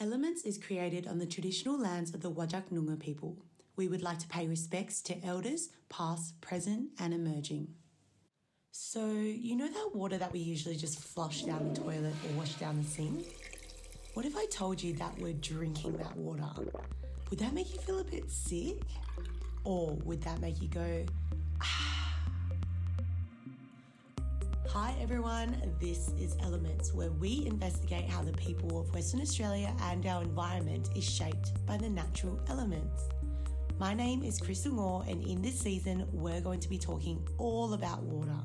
Elements is created on the traditional lands of the Whadjuk Noongar people. We would like to pay respects to elders, past, present, and emerging. So, you know that water that we usually just flush down the toilet or wash down the sink? What if I told you that we're drinking that water? Would that make you feel a bit sick? Or would that make you go, Hi everyone, this is Elements, where we investigate how the people of Western Australia and our environment is shaped by the natural elements. My name is Crystal Ngo, and in this season, we're going to be talking all about water.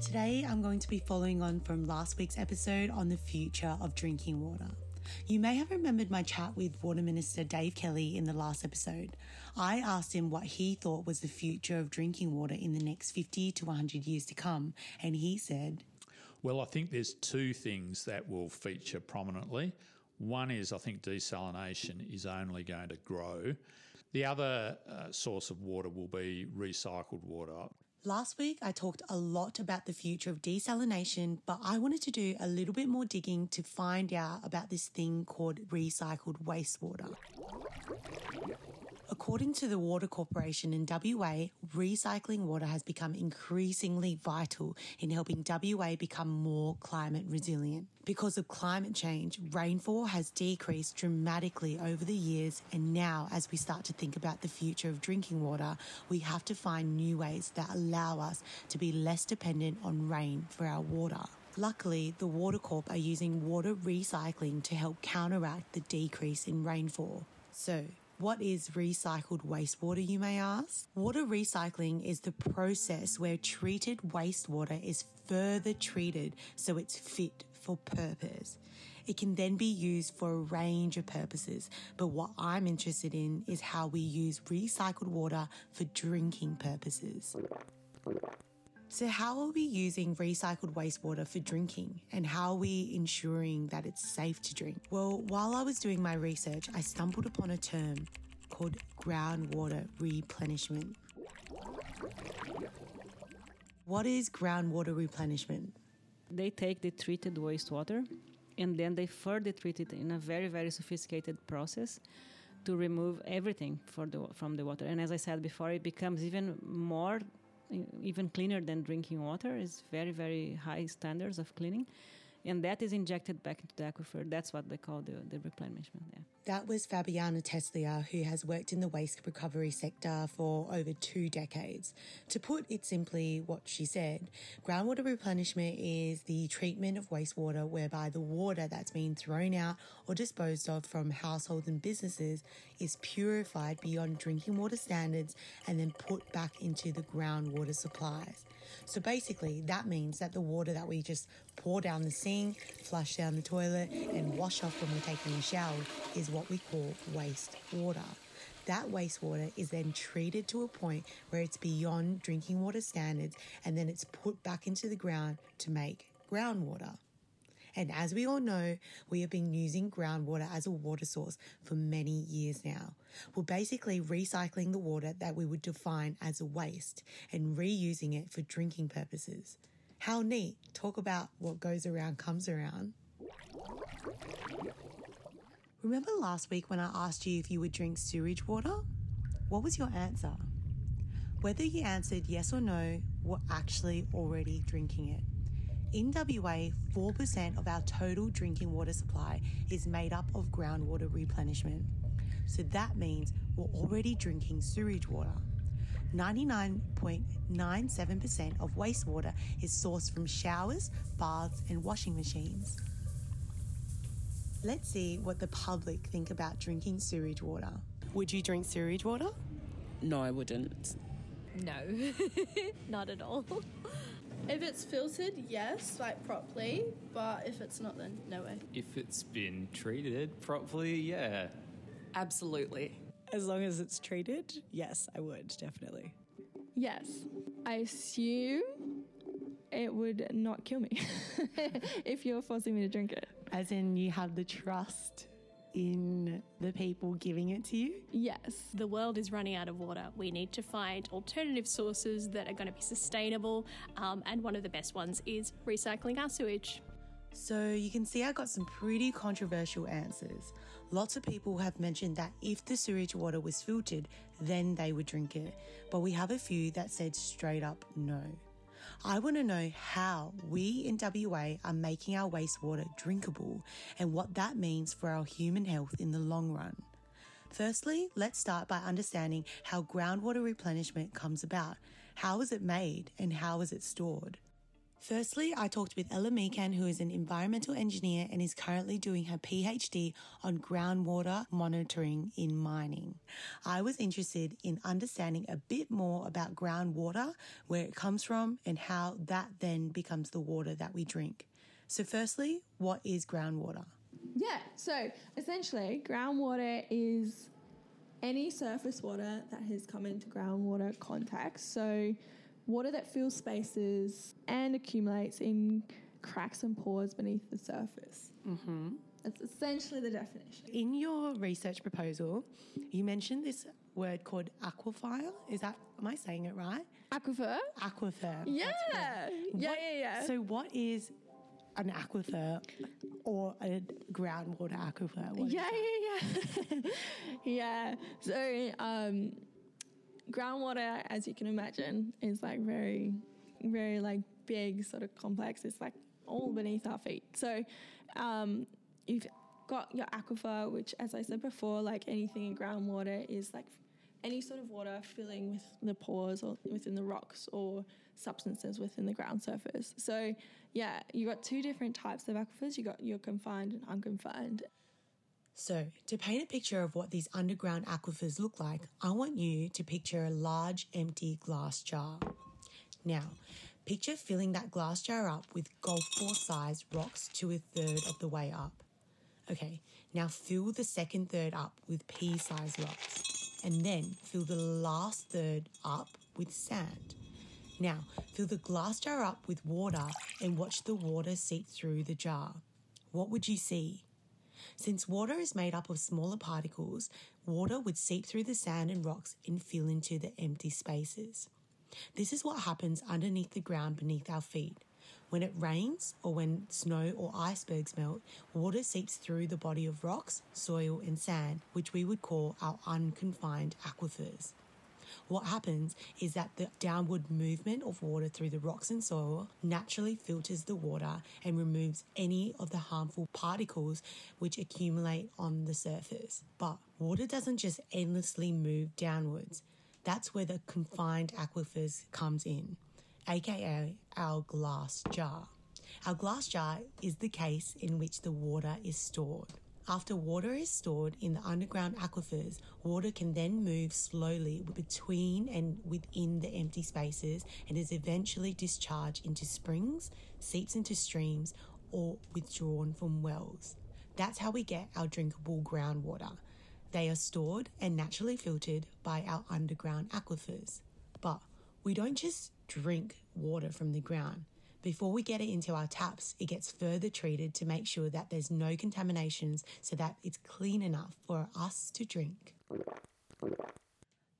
Today, I'm going to be following on from last week's episode on the future of drinking water. You may have remembered my chat with Water Minister Dave Kelly in the last episode. I asked him what he thought was the future of drinking water in the next 50 to 100 years to come, and he said, Well, I think there's two things that will feature prominently. One is I think desalination is only going to grow. The other uh, source of water will be recycled water. Last week, I talked a lot about the future of desalination, but I wanted to do a little bit more digging to find out about this thing called recycled wastewater. According to the Water Corporation in WA, recycling water has become increasingly vital in helping WA become more climate resilient. Because of climate change, rainfall has decreased dramatically over the years, and now, as we start to think about the future of drinking water, we have to find new ways that allow us to be less dependent on rain for our water. Luckily, the Water Corp are using water recycling to help counteract the decrease in rainfall. So, what is recycled wastewater, you may ask? Water recycling is the process where treated wastewater is further treated so it's fit for purpose. It can then be used for a range of purposes, but what I'm interested in is how we use recycled water for drinking purposes. So, how are we using recycled wastewater for drinking and how are we ensuring that it's safe to drink? Well, while I was doing my research, I stumbled upon a term called groundwater replenishment. What is groundwater replenishment? They take the treated wastewater and then they further treat it in a very, very sophisticated process to remove everything the, from the water. And as I said before, it becomes even more even cleaner than drinking water. It's very, very high standards of cleaning. And that is injected back into the aquifer. That's what they call the, the replenishment. Yeah. That was Fabiana Teslia, who has worked in the waste recovery sector for over two decades. To put it simply, what she said, groundwater replenishment is the treatment of wastewater whereby the water that's been thrown out or disposed of from households and businesses is purified beyond drinking water standards and then put back into the groundwater supplies. So basically, that means that the water that we just pour down the sink, flush down the toilet, and wash off when we're taking a shower is what we call waste water. That wastewater is then treated to a point where it's beyond drinking water standards and then it's put back into the ground to make groundwater. And as we all know, we have been using groundwater as a water source for many years now. We're basically recycling the water that we would define as a waste and reusing it for drinking purposes. How neat. Talk about what goes around comes around. Remember last week when I asked you if you would drink sewage water? What was your answer? Whether you answered yes or no, we're actually already drinking it. In WA, 4% of our total drinking water supply is made up of groundwater replenishment. So that means we're already drinking sewage water. 99.97% of wastewater is sourced from showers, baths, and washing machines. Let's see what the public think about drinking sewage water. Would you drink sewage water? No, I wouldn't. No, not at all. If it's filtered, yes, like properly, but if it's not, then no way. If it's been treated properly, yeah. Absolutely. As long as it's treated, yes, I would, definitely. Yes. I assume it would not kill me if you're forcing me to drink it. As in, you have the trust in the people giving it to you? Yes. The world is running out of water. We need to find alternative sources that are going to be sustainable, um, and one of the best ones is recycling our sewage. So you can see I got some pretty controversial answers. Lots of people have mentioned that if the sewage water was filtered, then they would drink it. But we have a few that said straight up no. I want to know how we in WA are making our wastewater drinkable and what that means for our human health in the long run. Firstly, let's start by understanding how groundwater replenishment comes about. How is it made and how is it stored? Firstly, I talked with Ella Meekan, who is an environmental engineer and is currently doing her PhD on groundwater monitoring in mining. I was interested in understanding a bit more about groundwater, where it comes from, and how that then becomes the water that we drink. So, firstly, what is groundwater? Yeah, so essentially, groundwater is any surface water that has come into groundwater contact. So, water that fills spaces and accumulates in cracks and pores beneath the surface. Mm-hmm. That's essentially the definition. In your research proposal, you mentioned this word called aquifile. Is that, am I saying it right? Aquifer? Aquifer. Yeah. That's Yeah, What- yeah, yeah. So, what is an aquifer or a groundwater aquifer? What yeah, yeah, yeah. yeah. So, um, groundwater, as you can imagine, is like very, very like big, sort of complex. It's like all beneath our feet. So, um, you've got your aquifer, which, as I said before, like anything in groundwater is like any sort of water filling with the pores or within the rocks or substances within the ground surface. So, yeah, you've got two different types of aquifers. You've got your confined and unconfined. So, to paint a picture of what these underground aquifers look like, I want you to picture a large empty glass jar. Now, picture filling that glass jar up with golf ball sized rocks to a third of the way up. Okay, now fill the second third up with pea sized rocks, and then fill the last third up with sand. Now, fill the glass jar up with water and watch the water seep through the jar. What would you see? Since water is made up of smaller particles, water would seep through the sand and rocks and fill into the empty spaces. This is what happens underneath the ground beneath our feet. When it rains or when snow or icebergs melt, water seeps through the body of rocks, soil, and sand, which we would call our unconfined aquifers. What happens is that the downward movement of water through the rocks and soil naturally filters the water and removes any of the harmful particles which accumulate on the surface. But water doesn't just endlessly move downwards. That's where the confined aquifers comes in, aka our glass jar. Our glass jar is the case in which the water is stored. After water is stored in the underground aquifers, water can then move slowly between and within the empty spaces and is eventually discharged into springs, seeps into streams, or withdrawn from wells. That's how we get our drinkable groundwater. They are stored and naturally filtered by our underground aquifers. But we don't just drink water from the ground. Before we get it into our taps, it gets further treated to make sure that there's no contaminations so that it's clean enough for us to drink.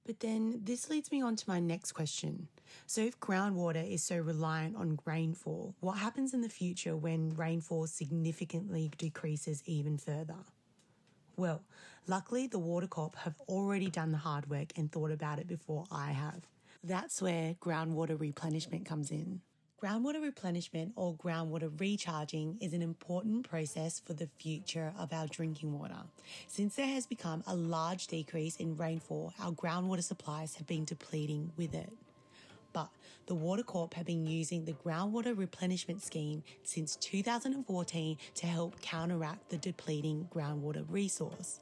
But then this leads me on to my next question. So, if groundwater is so reliant on rainfall, what happens in the future when rainfall significantly decreases even further? Well, luckily, the Water Corp have already done the hard work and thought about it before I have. That's where groundwater replenishment comes in. Groundwater replenishment or groundwater recharging is an important process for the future of our drinking water. Since there has become a large decrease in rainfall, our groundwater supplies have been depleting with it. But the Water Corp have been using the groundwater replenishment scheme since 2014 to help counteract the depleting groundwater resource.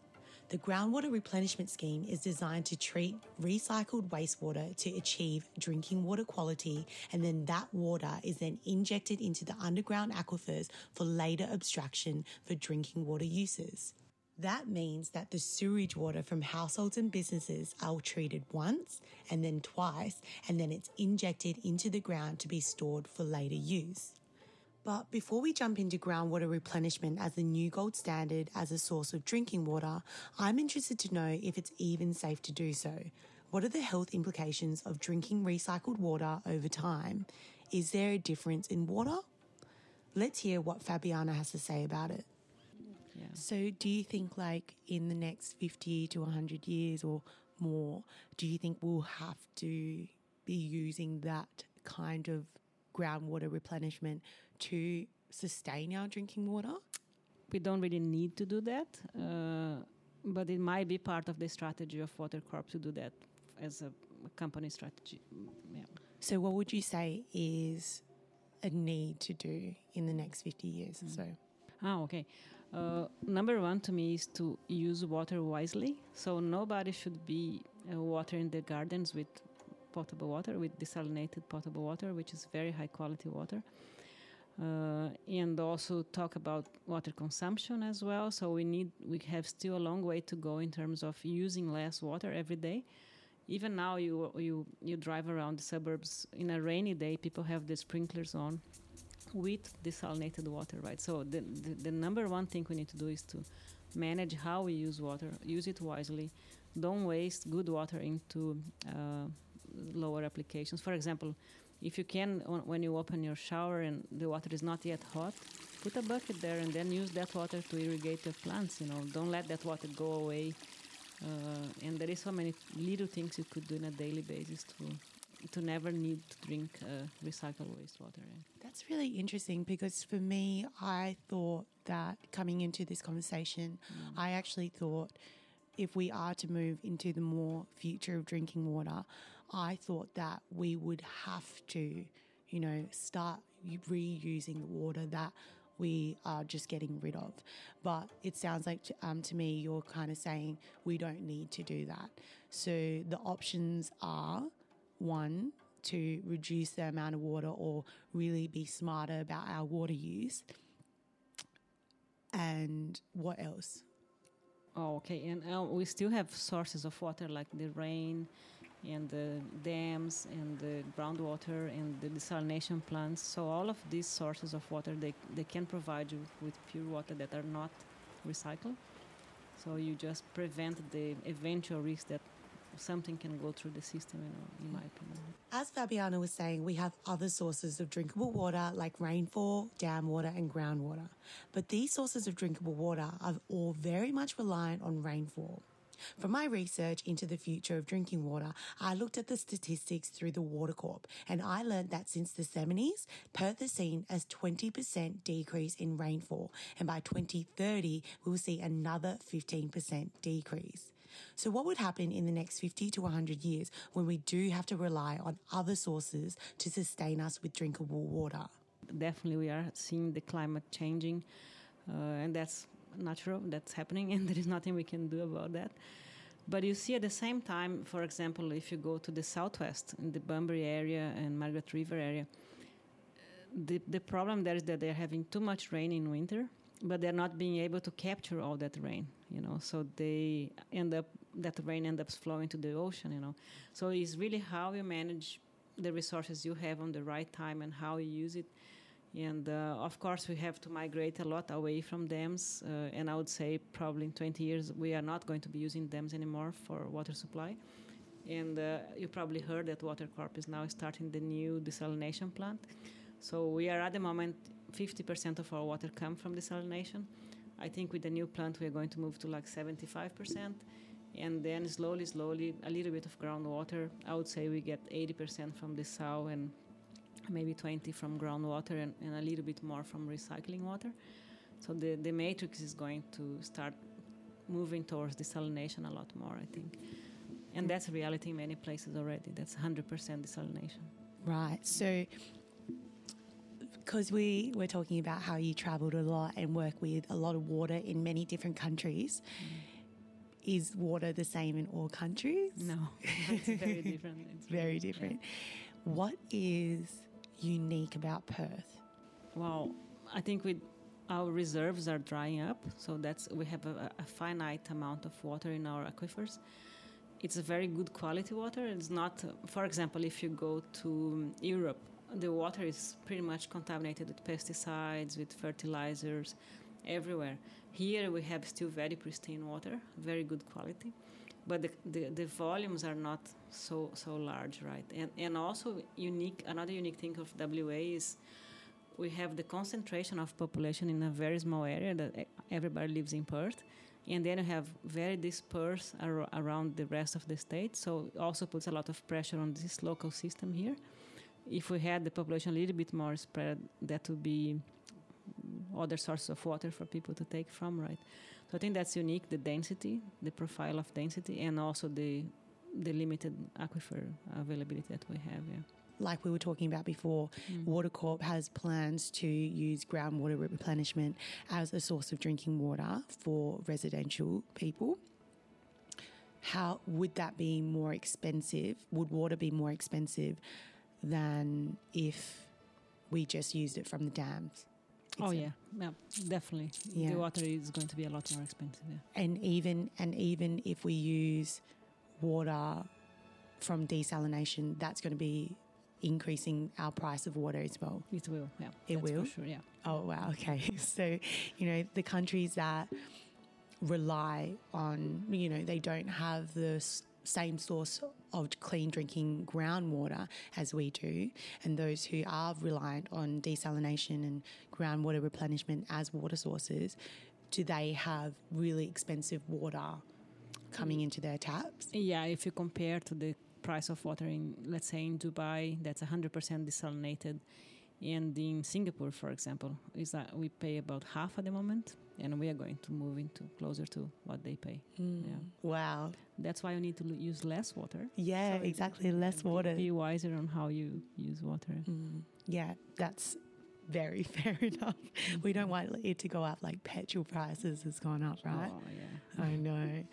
The groundwater replenishment scheme is designed to treat recycled wastewater to achieve drinking water quality, and then that water is then injected into the underground aquifers for later abstraction for drinking water uses. That means that the sewage water from households and businesses are treated once and then twice, and then it's injected into the ground to be stored for later use. But before we jump into groundwater replenishment as the new gold standard as a source of drinking water, I'm interested to know if it's even safe to do so. What are the health implications of drinking recycled water over time? Is there a difference in water? let's hear what Fabiana has to say about it. Yeah. So, do you think, like, in the next 50 to 100 years or more, do you think we'll have to be using that kind of groundwater replenishment to sustain our drinking water? We don't really need to do that, uh, but it might be part of the strategy of Water Corp to do that as a, company strategy. Yeah. So, what would you say is a need to do in the next 50 years or so? Ah, okay. Uh, number one to me is to use water wisely. So nobody should be uh, watering the gardens with potable water, with desalinated potable water, which is very high quality water. Uh, and also talk about water consumption as well. So we need we have still a long way to go in terms of using less water every day. Even now, you you you drive around the suburbs in a rainy day, people have the sprinklers on with desalinated water, right? So the, the, the number one thing we need to do is to manage how we use water, use it wisely, don't waste good water into uh, lower applications. For example, if you can, when you open your shower and the water is not yet hot, put a bucket there and then use that water to irrigate your plants. You know, don't let that water go away. Uh, and there is so many little things you could do on a daily basis to to never need to drink uh, recycled wastewater. Yeah. That's really interesting because for me, I thought that coming into this conversation, mm. I actually thought if we are to move into the more future of drinking water, I thought that we would have to, you know, start reusing the water that we are just getting rid of. But it sounds like um, to me, you're kind of saying we don't need to do that. So the options are one, to reduce the amount of water or really be smarter about our water use. And what else? Oh, okay. And uh, we still have sources of water like the rain and the dams and the groundwater and the desalination plants. So all of these sources of water, they, they can provide you with pure water that are not recycled. So you just prevent the eventual risk that something can go through the system, you know, in my opinion. As Fabiana was saying, we have other sources of drinkable water like rainfall, dam water, and groundwater. But these sources of drinkable water are all very much reliant on rainfall. From my research into the future of drinking water, I looked at the statistics through the Water Corp and I learned that since the 70s, Perth has seen a 20% decrease in rainfall and by 2030, we'll see another 15% decrease. So, what would happen in the next 50 to 100 years when we do have to rely on other sources to sustain us with drinkable water? Definitely, we are seeing the climate changing, uh, and that's natural, that's happening, and there is nothing we can do about that. But you see at the same time, for example, if you go to the southwest, in the Bunbury area and Margaret River area, the, the problem there is that they're having too much rain in winter, but they're not being able to capture all that rain you know? So they end up that rain ends up flowing to the ocean you know? So it's really how you manage the resources you have on the right time and how you use it and uh, of course we have to migrate a lot away from dams uh, and i would say probably in 20 years we are not going to be using dams anymore for water supply. And uh, you probably heard that water corp is now starting the new desalination plant. So we are at the moment 50% of our water comes from desalination. I think with the new plant we're going to move to like 75%, and then slowly, slowly, a little bit of groundwater. I would say we get 80% from the sow and maybe 20 from groundwater and, and a little bit more from recycling water. So the, the matrix is going to start moving towards desalination a lot more, I think. And that's a reality in many places already. That's 100% desalination. Right. So because we were talking about how you traveled a lot and work with a lot of water in many different countries. Mm. Is water the same in all countries? No, it's very different. It's very different. Yeah. What is unique about Perth? Well, I think with our reserves are drying up, so that's we have a, a finite amount of water in our aquifers. It's a very good quality water. It's not, for example, if you go to Europe, the water is pretty much contaminated with pesticides, with fertilizers, everywhere. Here we have still very pristine water, very good quality, but the, the, the, volumes are not so so large, right? And and also unique. Another unique thing of WA is we have the concentration of population in a very small area that everybody lives in Perth, and then you have very dispersed ar- around the rest of the state. So it also puts a lot of pressure on this local system here. If we had the population a little bit more spread, that would be other sources of water for people to take from, right? So I think that's unique: the density, the profile of density, and also the the limited aquifer availability that we have. Yeah. like we were talking about before, Mm. Water Corp has plans to use groundwater replenishment as a source of drinking water for residential people. How would that be more expensive? Would water be more expensive than if we just used it from the dams? Oh yeah, um, yeah, definitely. Yeah. The water is going to be a lot more expensive. Yeah. and even and even if we use water from desalination, that's going to be increasing our price of water as well. It will. Yeah. It will? For sure. Yeah. Oh wow, okay. So, you know, the countries that rely on, you know, they don't have the same source of clean drinking groundwater as we do, and those who are reliant on desalination and groundwater replenishment as water sources, do they have really expensive water coming into their taps? Yeah. If you compare to the price of water in, let's say, in Dubai, that's 100% desalinated, and in Singapore, for example, is that we pay about half at the moment, and we are going to move into closer to what they pay. Yeah. Wow. That's why you need to l- use less water. Yeah, So it- exactly. Less water. Be wiser on how you use water. Mm, yeah, that's very fair enough. We don't want it to go up like petrol prices has gone up, right? Oh, yeah. I know.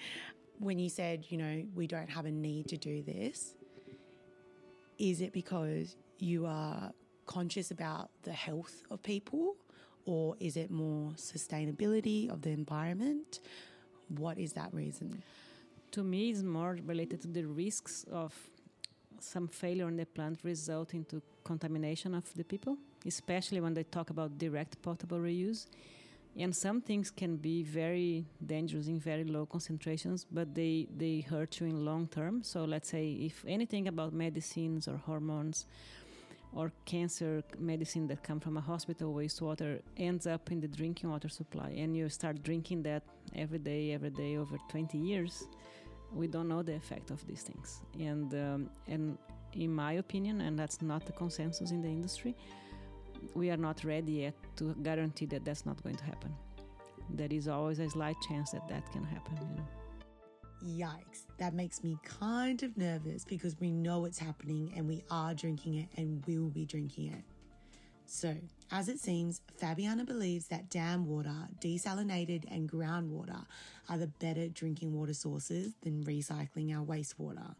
When you said, you know, we don't have a need to do this, is it because you are conscious about the health of people or is it more sustainability of the environment? What is that reason? to me it's more related to the risks of some failure on the plant resulting to contamination of the people, especially when they talk about direct potable reuse. And some things can be very dangerous in very low concentrations, but they, they hurt you in long term. So let's say if anything about medicines or hormones or cancer medicine that come from a hospital wastewater ends up in the drinking water supply and you start drinking that every day, every day over 20 years, we don't know the effect of these things. And um, and in my opinion, and that's not the consensus in the industry, we are not ready yet to guarantee that that's not going to happen. There is always a slight chance that that can happen. You know. Yikes, that makes me kind of nervous because we know it's happening and we are drinking it and will be drinking it. So, as it seems, Fabiana believes that dam water, desalinated, and groundwater are the better drinking water sources than recycling our wastewater.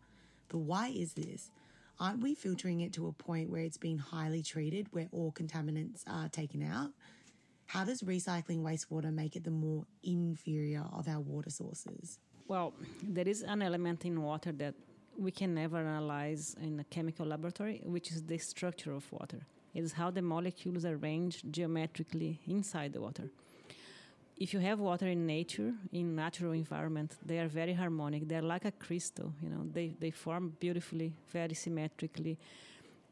But why is this? Aren't we filtering it to a point where it's been highly treated, where all contaminants are taken out? How does recycling wastewater make it the more inferior of our water sources? Well, there is an element in water that we can never analyze in a chemical laboratory, which is the structure of water. It is how the molecules are arranged geometrically inside the water. If you have water in nature, in natural environment, they are very harmonic. They're like a crystal, you know. They they form beautifully, very symmetrically,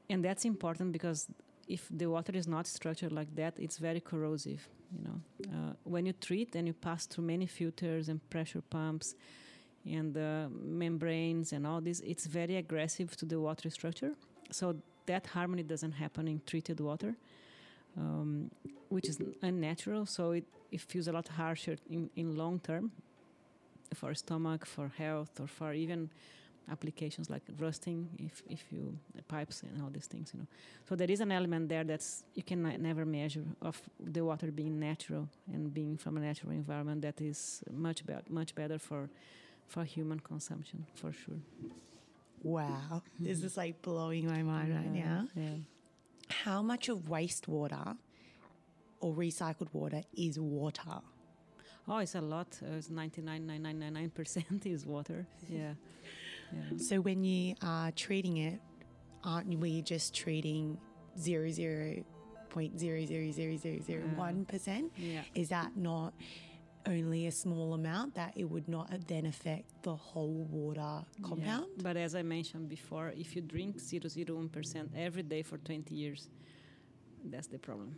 and that's important because if the water is not structured like that, it's very corrosive. You know, uh, when you treat and you pass through many filters and pressure pumps and uh, membranes and all this, it's very aggressive to the water structure. So that harmony doesn't happen in treated water, um, which is unnatural. So it, it feels a lot harsher in, in long term for stomach, for health, or for even applications like rusting if, if you pipes and all these things you know. So there is an element there that's you can never measure of the water being natural and being from a natural environment that is much better much better for for human consumption for sure. Wow, this is like blowing my mind right now. yeah. How much of wastewater or recycled water is water? oh it's a lot. Uh, it's 99.999% is water. Yeah yeah So when you are treating it, aren't we just treating zero zero point zero zero zero zero zero mm. one percent? yeah Is that not only a small amount that it would not then affect the whole water compound? Yeah. But as I mentioned before, if you drink 0.01% every day for 20 years, that's the problem.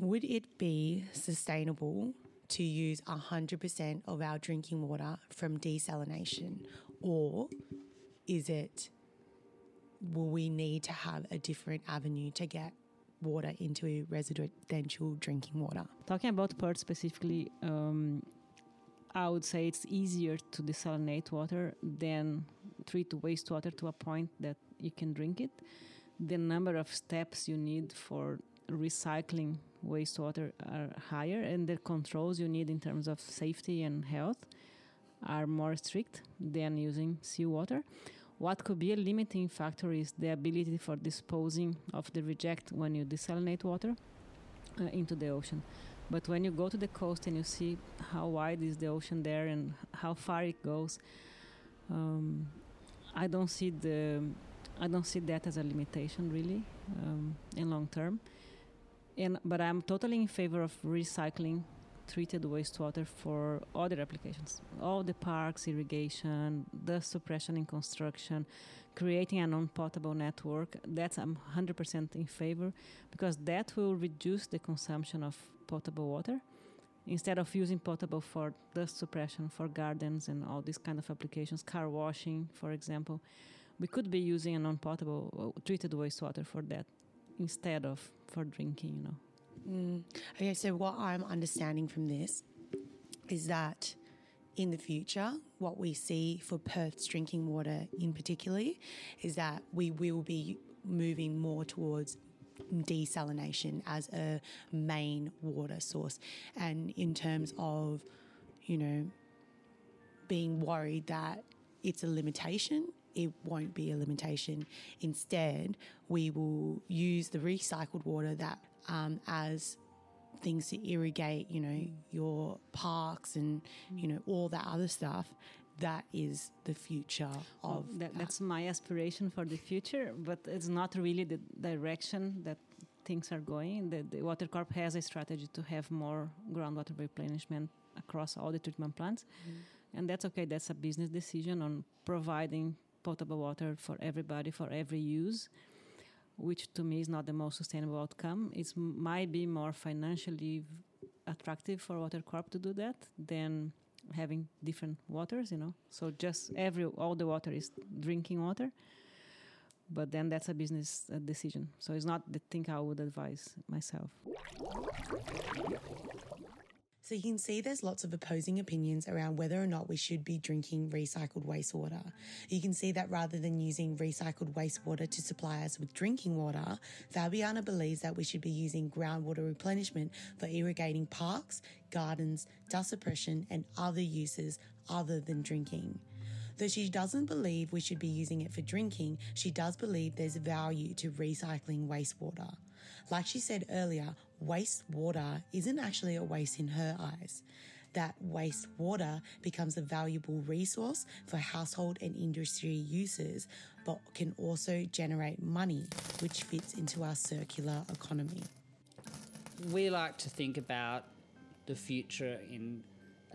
Would it be sustainable to use 100% of our drinking water from desalination? Or is it, will we need to have a different avenue to get water into residential drinking water? Talking about Perth specifically, um, I would say it's easier to desalinate water than treat wastewater to a point that you can drink it. The number of steps you need for recycling wastewater are higher, and the controls you need in terms of safety and health are more strict than using seawater. What could be a limiting factor is the ability for disposing of the reject when you desalinate water uh, into the ocean. But when you go to the coast and you see how wide is the ocean there and how far it goes, um, I don't see the I don't see that as a limitation really um, in long term. And but I'm totally in favor of recycling treated wastewater for other applications. All the parks, irrigation, dust suppression in construction, creating a non-potable network. That's I'm 100% in favor because that will reduce the consumption of potable water instead of using potable for dust suppression for gardens and all these kind of applications, car washing, for example. We could be using a non-potable uh, treated wastewater for that instead of for drinking, you know. Mm. Okay, so what I'm understanding from this is that in the future, what we see for Perth's drinking water in particular is that we will be moving more towards desalination as a main water source. And in terms of, you know, being worried that it's a limitation, it won't be a limitation. Instead, we will use the recycled water that um, as things to irrigate, you know, your parks and, you know, all that other stuff. That is the future of that, That's my aspiration for the future, but it's not really the direction that things are going. The, the Water Corp has a strategy to have more groundwater replenishment across all the treatment plants. Mm. And that's okay. That's a business decision on providing potable water for everybody, for every use which to me is not the most sustainable outcome. It might be more financially attractive for Water Corp to do that than having different waters, you know. So just every all the water is drinking water, but then that's a business uh, decision. So it's not the thing I would advise myself. So you can see there's lots of opposing opinions around whether or not we should be drinking recycled wastewater. You can see that rather than using recycled wastewater to supply us with drinking water, Fabiana believes that we should be using groundwater replenishment for irrigating parks, gardens, dust suppression, and other uses other than drinking. Though she doesn't believe we should be using it for drinking, she does believe there's value to recycling wastewater. Like she said earlier, wastewater isn't actually a waste in her eyes. That wastewater becomes a valuable resource for household and industry uses, but can also generate money, which fits into our circular economy. We like to think about the future in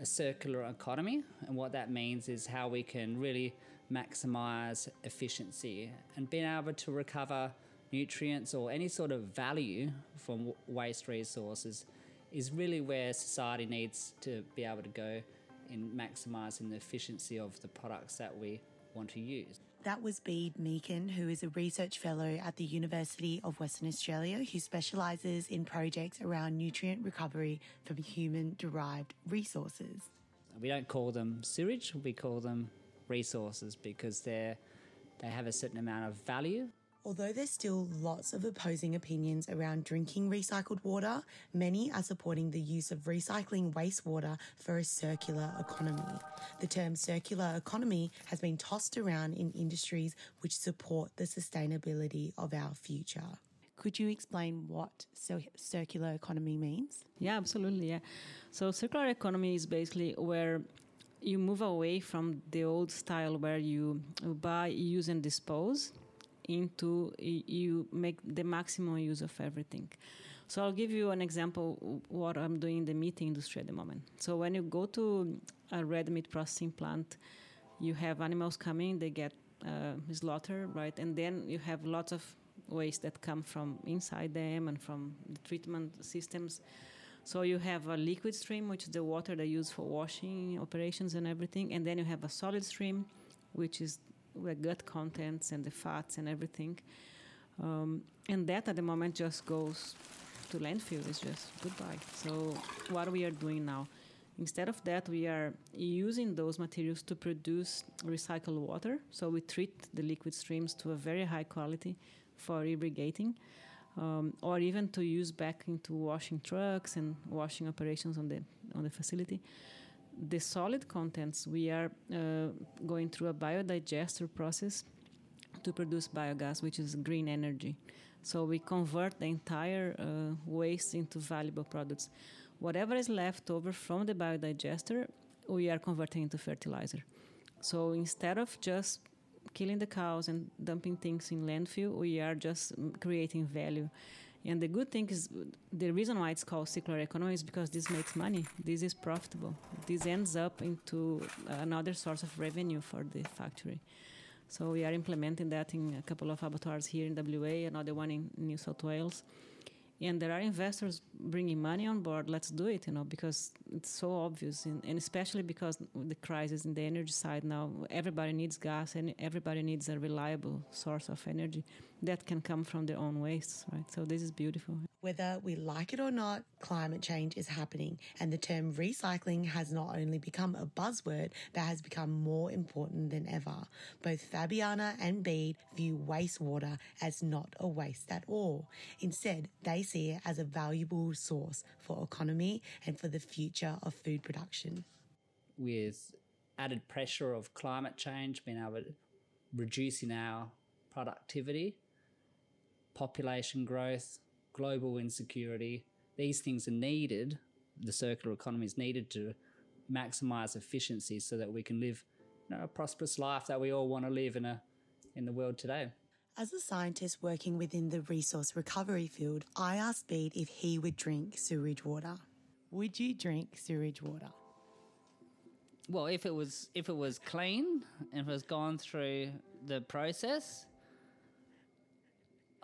a circular economy, and what that means is how we can really maximize efficiency and being able to recover nutrients or any sort of value from waste resources is really where society needs to be able to go in maximising the efficiency of the products that we want to use. That was Bede Meakin, who is a research fellow at the University of Western Australia who specialises in projects around nutrient recovery from human derived resources. We don't call them sewage, we call them resources because they're, they have a certain amount of value Although there's still lots of opposing opinions around drinking recycled water, many are supporting the use of recycling wastewater for a circular economy. The term circular economy has been tossed around in industries which support the sustainability of our future. Could you explain what circular economy means? Yeah, absolutely. Yeah. So circular economy is basically where you move away from the old style where you buy, use, and dispose into you make the maximum use of everything. So I'll give you an example what I'm doing in the meat industry at the moment. So when you go to a red meat processing plant, you have animals coming, they get uh, slaughtered, right? And then you have lots of waste that come from inside them and from the treatment systems. So you have a liquid stream, which is the water they use for washing operations and everything, and then you have a solid stream, which is the gut contents and the fats and everything. Um, and that at the moment just goes to landfill. It's just goodbye. So what we are doing now, instead of that, we are using those materials to produce recycled water. So we treat the liquid streams to a very high quality for irrigating. Um, or even to use back into washing trucks and washing operations on the on the facility. The solid contents we are uh, going through a biodigester process to produce biogas, which is green energy. So we convert the entire uh, waste into valuable products. Whatever is left over from the biodigester, we are converting into fertilizer. So instead of just killing the cows and dumping things in landfill, we are just creating value. And the good thing is, the reason why it's called circular economy is because this makes money. This is profitable. This ends up into another source of revenue for the factory. So we are implementing that in a couple of abattoirs here in WA, another one in New South Wales and there are investors bringing money on board let's do it you know because it's so obvious and, and, especially because the crisis in the energy side now everybody needs gas and everybody needs a reliable source of energy that can come from their own wastes right? So this is beautiful. Whether we like it or not climate change is happening. And the term recycling has not only become a buzzword but has become more important than ever. Both fabiana and bede view wastewater as not a waste at all. Instead they see it as a valuable source for economy and for the future of food production. With added pressure of climate change, being able to reducing our productivity, population growth, global insecurity, these things are needed. The circular economy is needed to maximize efficiency so that we can live you know, a prosperous life that we all want to live in a in the world today. As a scientist working within the resource recovery field, I asked Bede if he would drink sewage water. Would you drink sewage water? Well, if it was if it was clean and if it was gone through the process,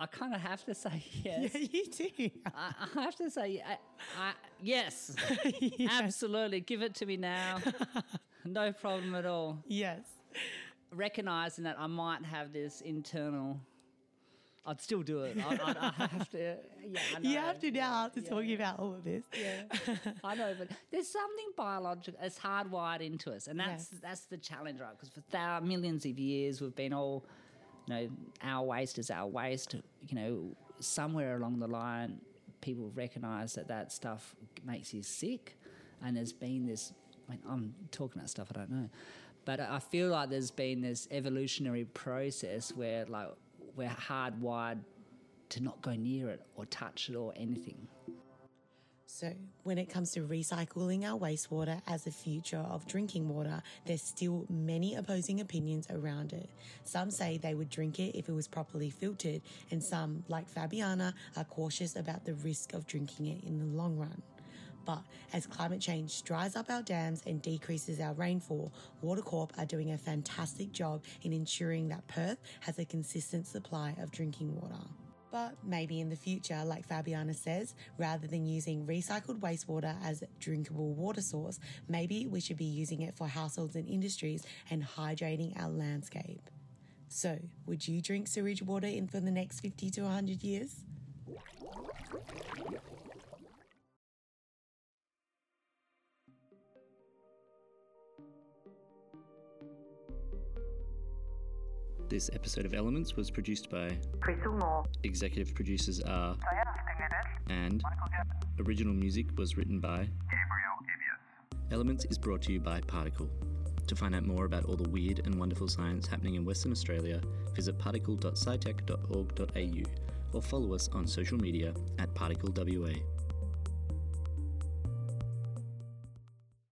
I kind of have to say yes. Yeah, you do. I, I have to say I, I, yes, yes, absolutely. Give it to me now. no problem at all. Yes recognizing that I might have this internal. I'd still do it. I, I, I have to. Yeah, You have to now after yeah. talking about all of this. Yeah, I know, but there's something biological. It's hardwired into us, and that's yes. that's the challenge, right? Because for thousands, millions of years, we've been all, know, our waste is our waste. You know, somewhere along the line, people recognise that that stuff makes you sick, and there's been this. I mean, I'm talking about stuff I don't know, but I feel like there's been this evolutionary process where like we're hardwired to not go near it or touch it or anything. So, when it comes to recycling our wastewater as the future of drinking water, there's still many opposing opinions around it. Some say they would drink it if it was properly filtered, and some, like Fabiana, are cautious about the risk of drinking it in the long run. But as climate change dries up our dams and decreases our rainfall, Watercorp are doing a fantastic job in ensuring that Perth has a consistent supply of drinking water. But maybe in the future, like Fabiana says, rather than using recycled wastewater as drinkable water source, maybe we should be using it for households and industries and hydrating our landscape. So, would you drink sewage water in for the next 50 to 100 years? This episode of Elements was produced by Crystal Ngo. Executive producers are and original music was written by Gabriel Ibias. Elements is brought to you by Particle. To find out more about all the weird and wonderful science happening in Western Australia, visit particle.scitech.org.au or follow us on social media at ParticleWA.